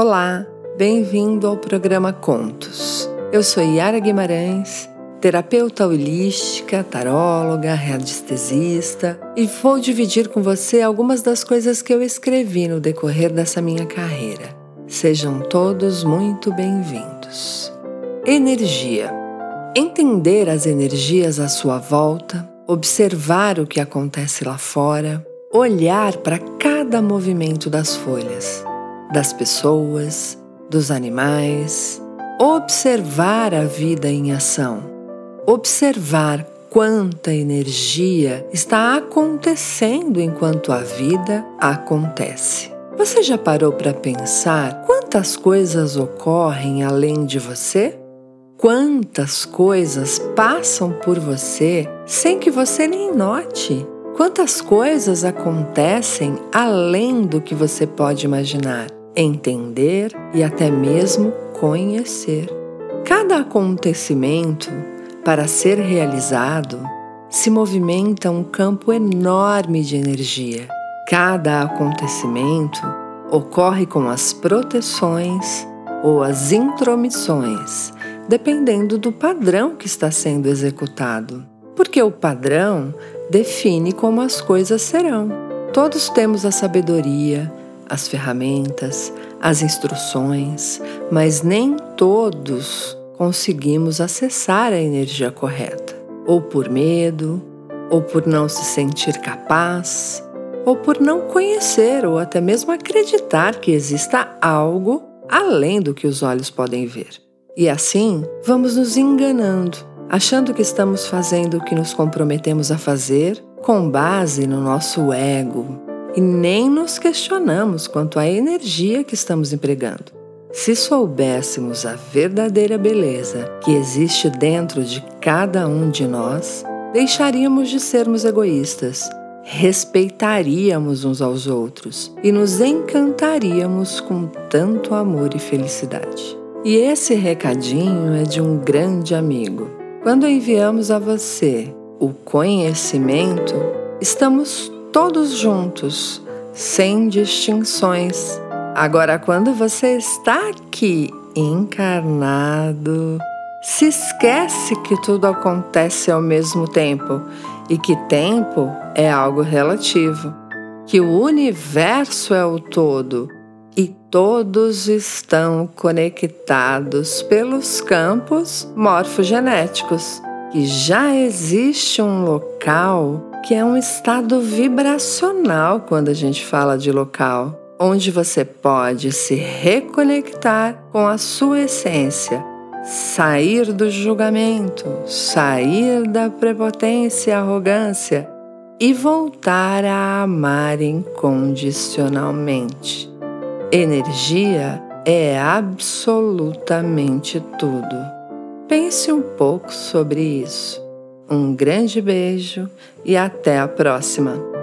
Olá, bem-vindo ao programa Contos. Eu sou Yara Guimarães, terapeuta holística, taróloga, radiestesista e vou dividir com você algumas das coisas que eu escrevi no decorrer dessa minha carreira. Sejam todos muito bem-vindos. Energia. Entender as energias à sua volta, observar o que acontece lá fora, olhar para cada movimento das folhas das pessoas, dos animais, observar a vida em ação, observar quanta energia está acontecendo enquanto a vida acontece. Você já parou para pensar quantas coisas ocorrem além de você? Quantas coisas passam por você sem que você nem note? Quantas coisas acontecem além do que você pode imaginar? Entender e até mesmo conhecer. Cada acontecimento, para ser realizado, se movimenta um campo enorme de energia. Cada acontecimento ocorre com as proteções ou as intromissões, dependendo do padrão que está sendo executado. Porque o padrão define como as coisas serão. Todos temos a sabedoria, as ferramentas, as instruções, mas nem todos conseguimos acessar a energia correta, ou por medo, ou por não se sentir capaz, ou por não conhecer ou até mesmo acreditar que exista algo além do que os olhos podem ver. E assim, vamos nos enganando, achando que estamos fazendo o que nos comprometemos a fazer com base no nosso ego, e nem nos questionamos quanto à energia que estamos empregando. Se soubéssemos a verdadeira beleza que existe dentro de cada um de nós, deixaríamos de sermos egoístas, respeitaríamos uns aos outros e nos encantaríamos com tanto amor e felicidade. E esse recadinho é de um grande amigo. Quando enviamos a você o conhecimento, estamos todos juntos, sem distinções. Agora, quando você está aqui encarnado, se esquece que tudo acontece ao mesmo tempo e que tempo é algo relativo, que o universo é o todo e todos estão conectados pelos campos morfogenéticos, que já existe um local que é um estado vibracional quando a gente fala de local, onde você pode se reconectar com a sua essência, sair do julgamento, sair da prepotência e arrogância e voltar a amar incondicionalmente. Energia é absolutamente tudo. Pense um pouco sobre isso. Um grande beijo e até a próxima!